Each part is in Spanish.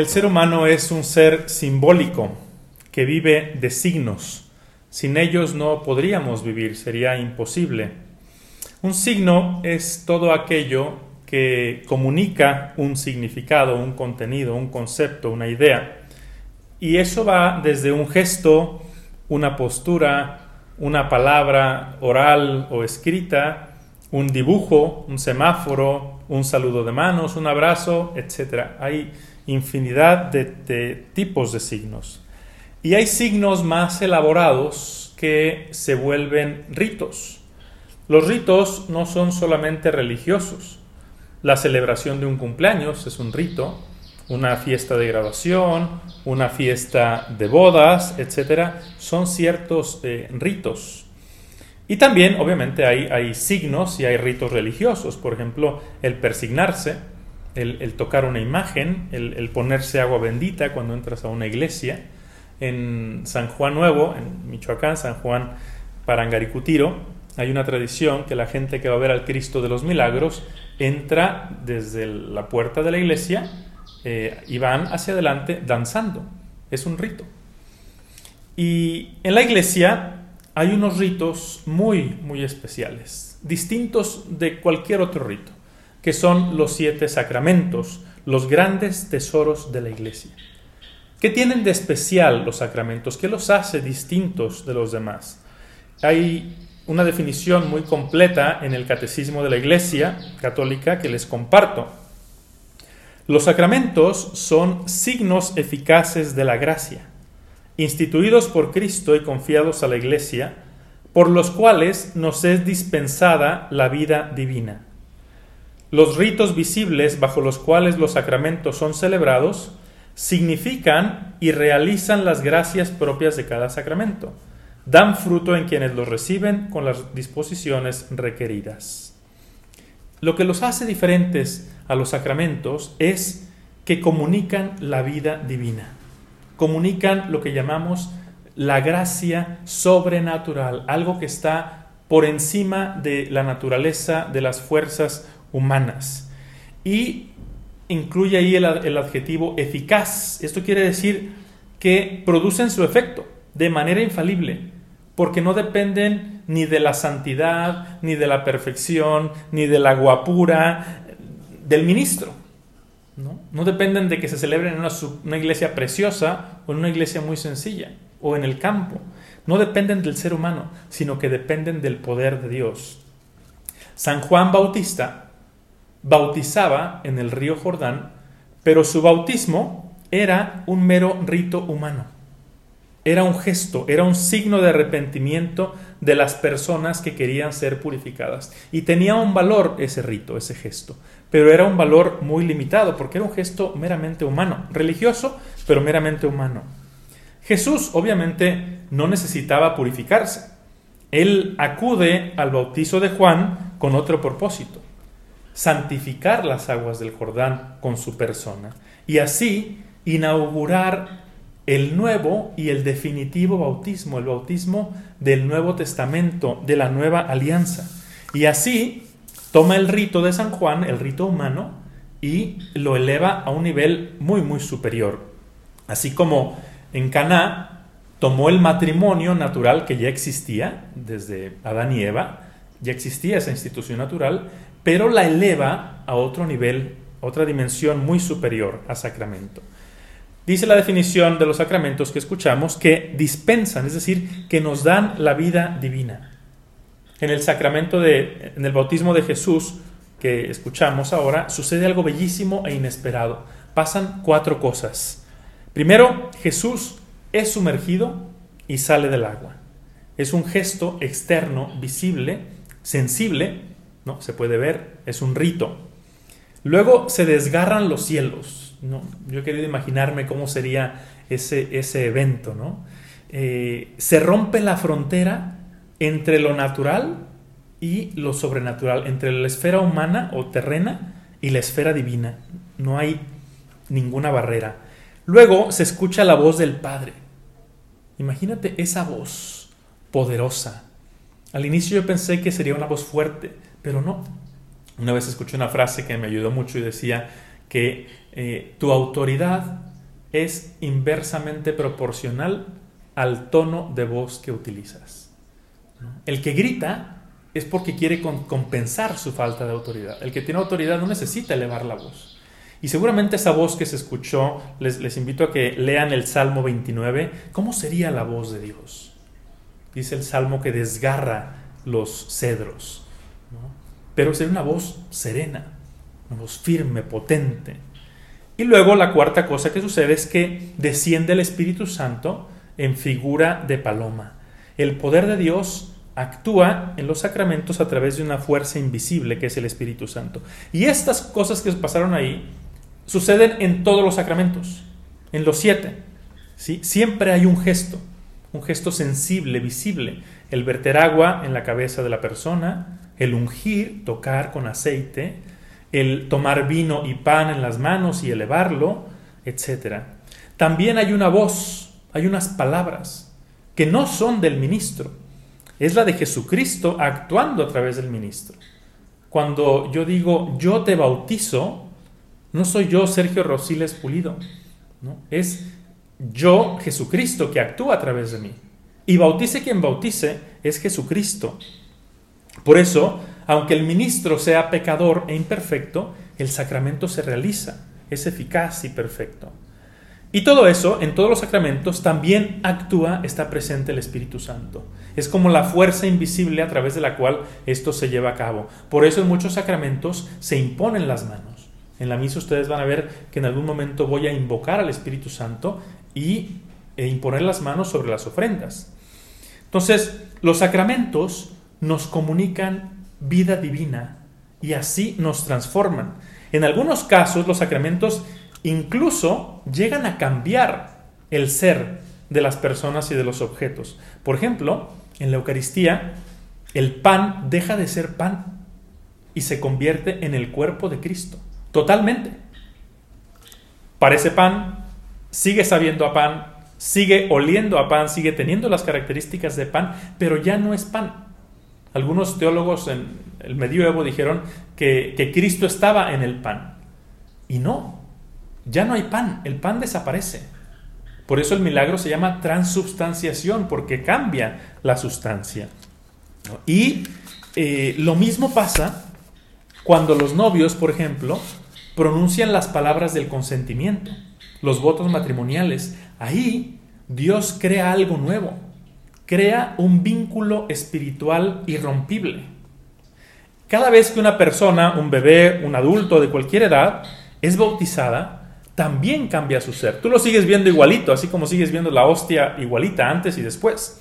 El ser humano es un ser simbólico que vive de signos. Sin ellos no podríamos vivir, sería imposible. Un signo es todo aquello que comunica un significado, un contenido, un concepto, una idea. Y eso va desde un gesto, una postura, una palabra oral o escrita, un dibujo, un semáforo, un saludo de manos, un abrazo, etc. Hay infinidad de, tipos de signos. Y hay signos más elaborados que se vuelven ritos. Los ritos no son solamente religiosos. La celebración de un cumpleaños es un rito, una fiesta de graduación, una fiesta de bodas, etcétera, son ciertos eh, ritos. Y también, obviamente, hay, hay, signos y hay ritos religiosos. Por ejemplo, el persignarse, el, tocar una imagen, el, ponerse agua bendita cuando entras a una iglesia. En San Juan Nuevo, en Michoacán, San Juan Parangaricutiro, hay una tradición que la gente que va a ver al Cristo de los Milagros entra desde la puerta de la iglesia eh, y van hacia adelante danzando. Es un rito. Y en la iglesia hay unos ritos muy, muy especiales, distintos de cualquier otro rito que son los siete sacramentos, los grandes tesoros de la Iglesia. ¿Qué tienen de especial los sacramentos? ¿Qué los hace distintos de los demás? Hay una definición muy completa en el Catecismo de la Iglesia Católica que les comparto. Los sacramentos son signos eficaces de la gracia, instituidos por Cristo y confiados a la Iglesia, por los cuales nos es dispensada la vida divina los ritos visibles bajo los cuales los sacramentos son celebrados significan y realizan las gracias propias de cada sacramento. Dan fruto en quienes los reciben con las disposiciones requeridas. Lo que los hace diferentes a los sacramentos es que comunican la vida divina. Comunican lo que llamamos la gracia sobrenatural, algo que está por encima de la naturaleza, de las fuerzas humanas. Y incluye ahí el, adjetivo eficaz. Esto quiere decir que producen su efecto de manera infalible, porque no dependen ni de la santidad, ni de la perfección, ni de la guapura del ministro. No, dependen de que se celebre en una iglesia preciosa o en una iglesia muy sencilla o en el campo. No dependen del ser humano, sino que dependen del poder de Dios. San Juan Bautista bautizaba en el río Jordán, pero su bautismo era un mero rito humano. Era un gesto, era un signo de arrepentimiento de las personas que querían ser purificadas. Y tenía un valor ese rito, ese gesto, pero era un valor muy limitado porque era un gesto meramente humano, religioso, pero meramente humano. Jesús obviamente no necesitaba purificarse. Él acude al bautizo de Juan con otro propósito santificar las aguas del Jordán con su persona y así inaugurar el nuevo y el definitivo bautismo, el bautismo del Nuevo Testamento, de la nueva alianza. Y así toma el rito de San Juan, el rito humano, y lo eleva a un nivel muy muy superior. Así como en Caná tomó el matrimonio natural que ya existía desde Adán y Eva, ya existía esa institución natural, pero la eleva a otro nivel, otra dimensión muy superior a sacramento. Dice la definición de los sacramentos que escuchamos que dispensan, es decir, que nos dan la vida divina. En el sacramento de, en el bautismo de Jesús que escuchamos ahora, sucede algo bellísimo e inesperado. Pasan cuatro cosas. Primero, Jesús es sumergido y sale del agua. Es un gesto externo, visible, sensible, Se puede ver, es un rito. Luego se desgarran los cielos, ¿no? Yo querido imaginarme cómo sería ese, ese evento, ¿no? Eh, se rompe la frontera entre lo natural y lo sobrenatural, entre la esfera humana o terrena y la esfera divina. No hay ninguna barrera. Luego se escucha la voz del Padre. Imagínate esa voz poderosa. Al inicio yo pensé que sería una voz fuerte, pero no. Una vez escuché una frase que me ayudó mucho y decía que eh, tu autoridad es inversamente proporcional al tono de voz que utilizas. El que grita es porque quiere compensar su falta de autoridad. El que tiene autoridad no necesita elevar la voz. Y seguramente esa voz que se escuchó, les, invito a que lean el Salmo 29, ¿cómo sería la voz de Dios? Dice el Salmo que desgarra los cedros, pero sería una voz serena, una voz firme, potente. Y luego la cuarta cosa que sucede es que desciende el Espíritu Santo en figura de paloma. El poder de Dios actúa en los sacramentos a través de una fuerza invisible que es el Espíritu Santo. Y estas cosas que pasaron ahí suceden en todos los sacramentos, en los siete. ¿sí? Siempre hay un gesto, un gesto sensible, visible. El verter agua en la cabeza de la persona, el ungir, tocar con aceite, el tomar vino y pan en las manos y elevarlo, etc. También hay una voz, hay unas palabras que no son del ministro, es la de Jesucristo actuando a través del ministro. Cuando yo digo yo te bautizo, no soy yo Sergio Rosiles Pulido, ¿no? es yo Jesucristo que actúa a través de mí. Y bautice quien bautice es Jesucristo. Por eso, aunque el ministro sea pecador e imperfecto, el sacramento se realiza, es eficaz y perfecto. Y todo eso, en todos los sacramentos, también actúa, está presente el Espíritu Santo. Es como la fuerza invisible a través de la cual esto se lleva a cabo. Por eso en muchos sacramentos se imponen las manos. En la misa ustedes van a ver que en algún momento voy a invocar al Espíritu Santo y e imponer las manos sobre las ofrendas. Entonces, los sacramentos nos comunican vida divina y así nos transforman. En algunos casos, los sacramentos incluso llegan a cambiar el ser de las personas y de los objetos. Por ejemplo, en la Eucaristía, el pan deja de ser pan y se convierte en el cuerpo de Cristo. Totalmente. Parece pan, sigue sabiendo a pan, sigue oliendo a pan, sigue teniendo las características de pan, pero ya no es pan. Algunos teólogos en el medioevo dijeron que, Cristo estaba en el pan. Y no, ya no hay pan, el pan desaparece. Por eso el milagro se llama transubstanciación, porque cambia la sustancia. Y eh, lo mismo pasa cuando los novios, por ejemplo, pronuncian las palabras del consentimiento, los votos matrimoniales. Ahí Dios crea algo nuevo, crea un vínculo espiritual irrompible. Cada vez que una persona, un bebé, un adulto de cualquier edad, es bautizada, también cambia su ser. Tú lo sigues viendo igualito, así como sigues viendo la hostia igualita antes y después.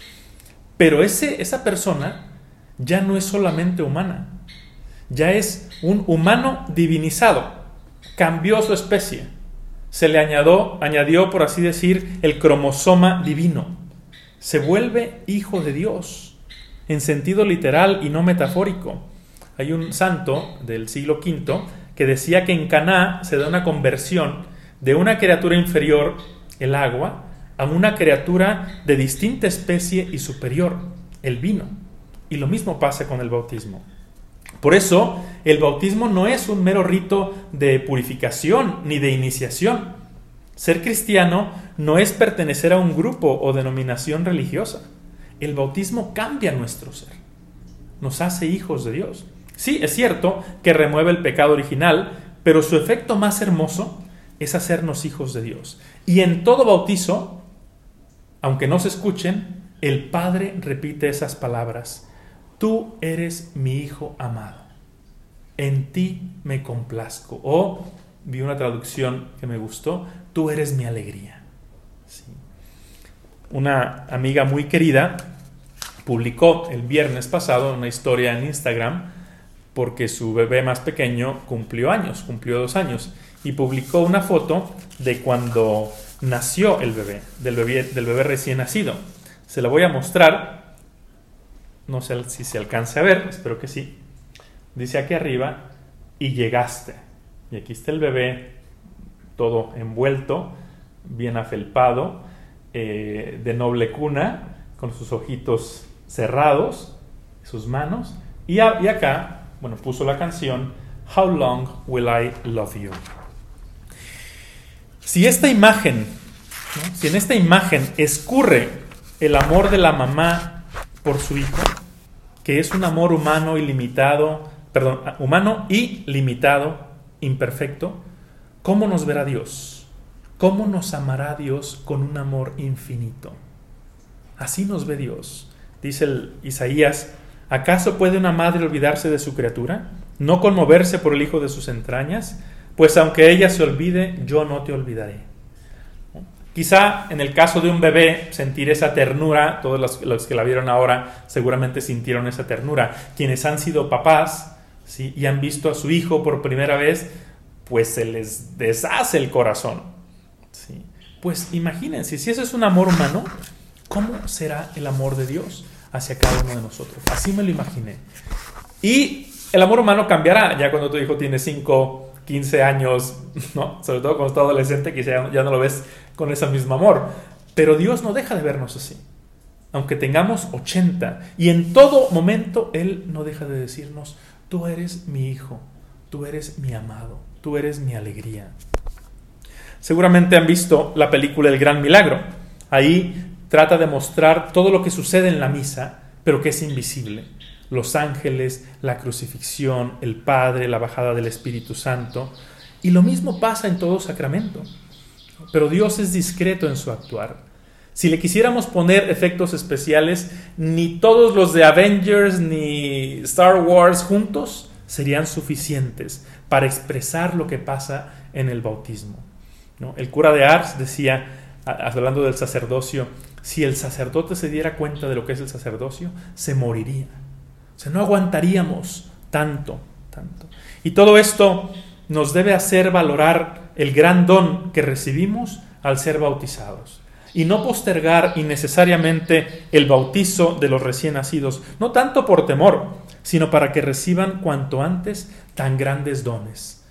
Pero ese, esa persona ya no es solamente humana, ya es un humano divinizado. Cambió su especie. Se le añadió, añadió, por así decir, el cromosoma divino. Se vuelve hijo de Dios, en sentido literal y no metafórico. Hay un santo del siglo V que decía que en Caná se da una conversión de una criatura inferior, el agua, a una criatura de distinta especie y superior, el vino. Y lo mismo pasa con el bautismo. Por eso, el bautismo no es un mero rito de purificación ni de iniciación. Ser cristiano no es pertenecer a un grupo o denominación religiosa. El bautismo cambia nuestro ser. Nos hace hijos de Dios. Sí, es cierto que remueve el pecado original, pero su efecto más hermoso es hacernos hijos de Dios. Y en todo bautizo, aunque no se escuchen, el Padre repite esas palabras. Tú eres mi Hijo amado. En ti me complazco. O, vi una traducción que me gustó, tú eres mi alegría. Una amiga muy querida publicó el viernes pasado una historia en Instagram porque su bebé más pequeño cumplió años, cumplió dos años y publicó una foto de cuando nació el bebé, del bebé, del bebé recién nacido. Se la voy a mostrar, no sé si se alcance a ver, espero que sí. Dice aquí arriba, y llegaste. Y aquí está el bebé todo envuelto, bien afelpado, eh, de noble cuna, con sus ojitos cerrados, sus manos. Y, y acá, bueno, puso la canción How Long Will I Love You. Si esta imagen Si en esta imagen escurre el amor de la mamá por su hijo, que es un amor humano ilimitado, perdón, humano y limitado, imperfecto, ¿cómo nos verá Dios? ¿Cómo nos amará Dios con un amor infinito? Así nos ve Dios. Dice Isaías, ¿acaso puede una madre olvidarse de su criatura? ¿No conmoverse por el hijo de sus entrañas? Pues aunque ella se olvide, yo no te olvidaré. Quizá en el caso de un bebé sentir esa ternura, todos los, que la vieron ahora seguramente sintieron esa ternura. Quienes han sido papás y han visto a su hijo por primera vez, pues se les deshace el corazón. ¿sí? Pues imagínense, si eso es un amor humano, ¿cómo será el amor de Dios hacia cada uno de nosotros? Así me lo imaginé. Y el amor humano cambiará ya cuando tu hijo tiene 5, 15 años, ¿no? sobre todo cuando está adolescente, quizá ya no lo ves con ese mismo amor. Pero Dios no deja de vernos así. Aunque tengamos 80. Y en todo momento Él no deja de decirnos, tú eres mi hijo, tú eres mi amado, tú eres mi alegría. Seguramente han visto la película El Gran Milagro. Ahí trata de mostrar todo lo que sucede en la misa, pero que es invisible. Los ángeles, la crucifixión, el Padre, la bajada del Espíritu Santo. Y lo mismo pasa en todo sacramento. Pero Dios es discreto en su actuar. Si le quisiéramos poner efectos especiales, ni todos los de Avengers ni Star Wars juntos serían suficientes para expresar lo que pasa en el bautismo. El cura de Ars decía, hablando del sacerdocio, si el sacerdote se diera cuenta de lo que es el sacerdocio, se moriría. O sea, no aguantaríamos tanto, tanto. Y todo esto nos debe hacer valorar el gran don que recibimos al ser bautizados y no postergar innecesariamente el bautizo de los recién nacidos, no tanto por temor, sino para que reciban cuanto antes tan grandes dones,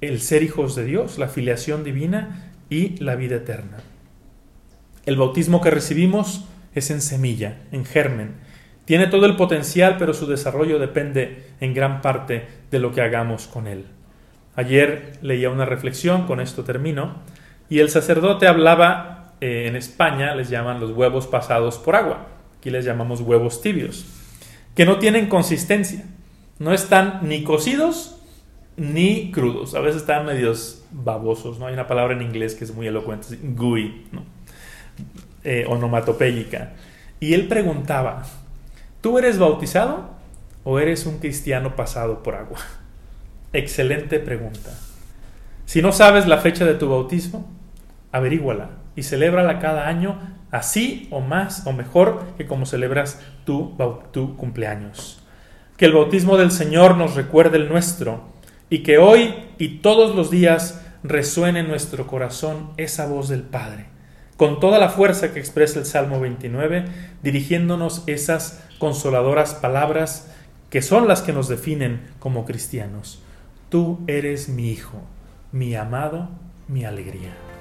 el ser hijos de Dios, la filiación divina y la vida eterna. El bautismo que recibimos es en semilla, en germen. Tiene todo el potencial, pero su desarrollo depende en gran parte de lo que hagamos con él. Ayer leía una reflexión, con esto termino, y el sacerdote hablaba, eh, en España les llaman los huevos pasados por agua, aquí les llamamos huevos tibios, que no tienen consistencia, no están ni cocidos ni crudos, a veces están medios babosos, ¿no? Hay una palabra en inglés que es muy elocuente, gooey, ¿no? Eh. Y él preguntaba, ¿tú eres bautizado o eres un cristiano pasado por agua? Excelente pregunta. Si no sabes la fecha de tu bautismo, averíguala y celébrala cada año así o más o mejor que como celebras tu, tu cumpleaños. Que el bautismo del Señor nos recuerde el nuestro y que hoy y todos los días resuene en nuestro corazón esa voz del Padre con toda la fuerza que expresa el Salmo 29, dirigiéndonos esas consoladoras palabras que son las que nos definen como cristianos. Tú eres mi Hijo, mi amado, mi alegría.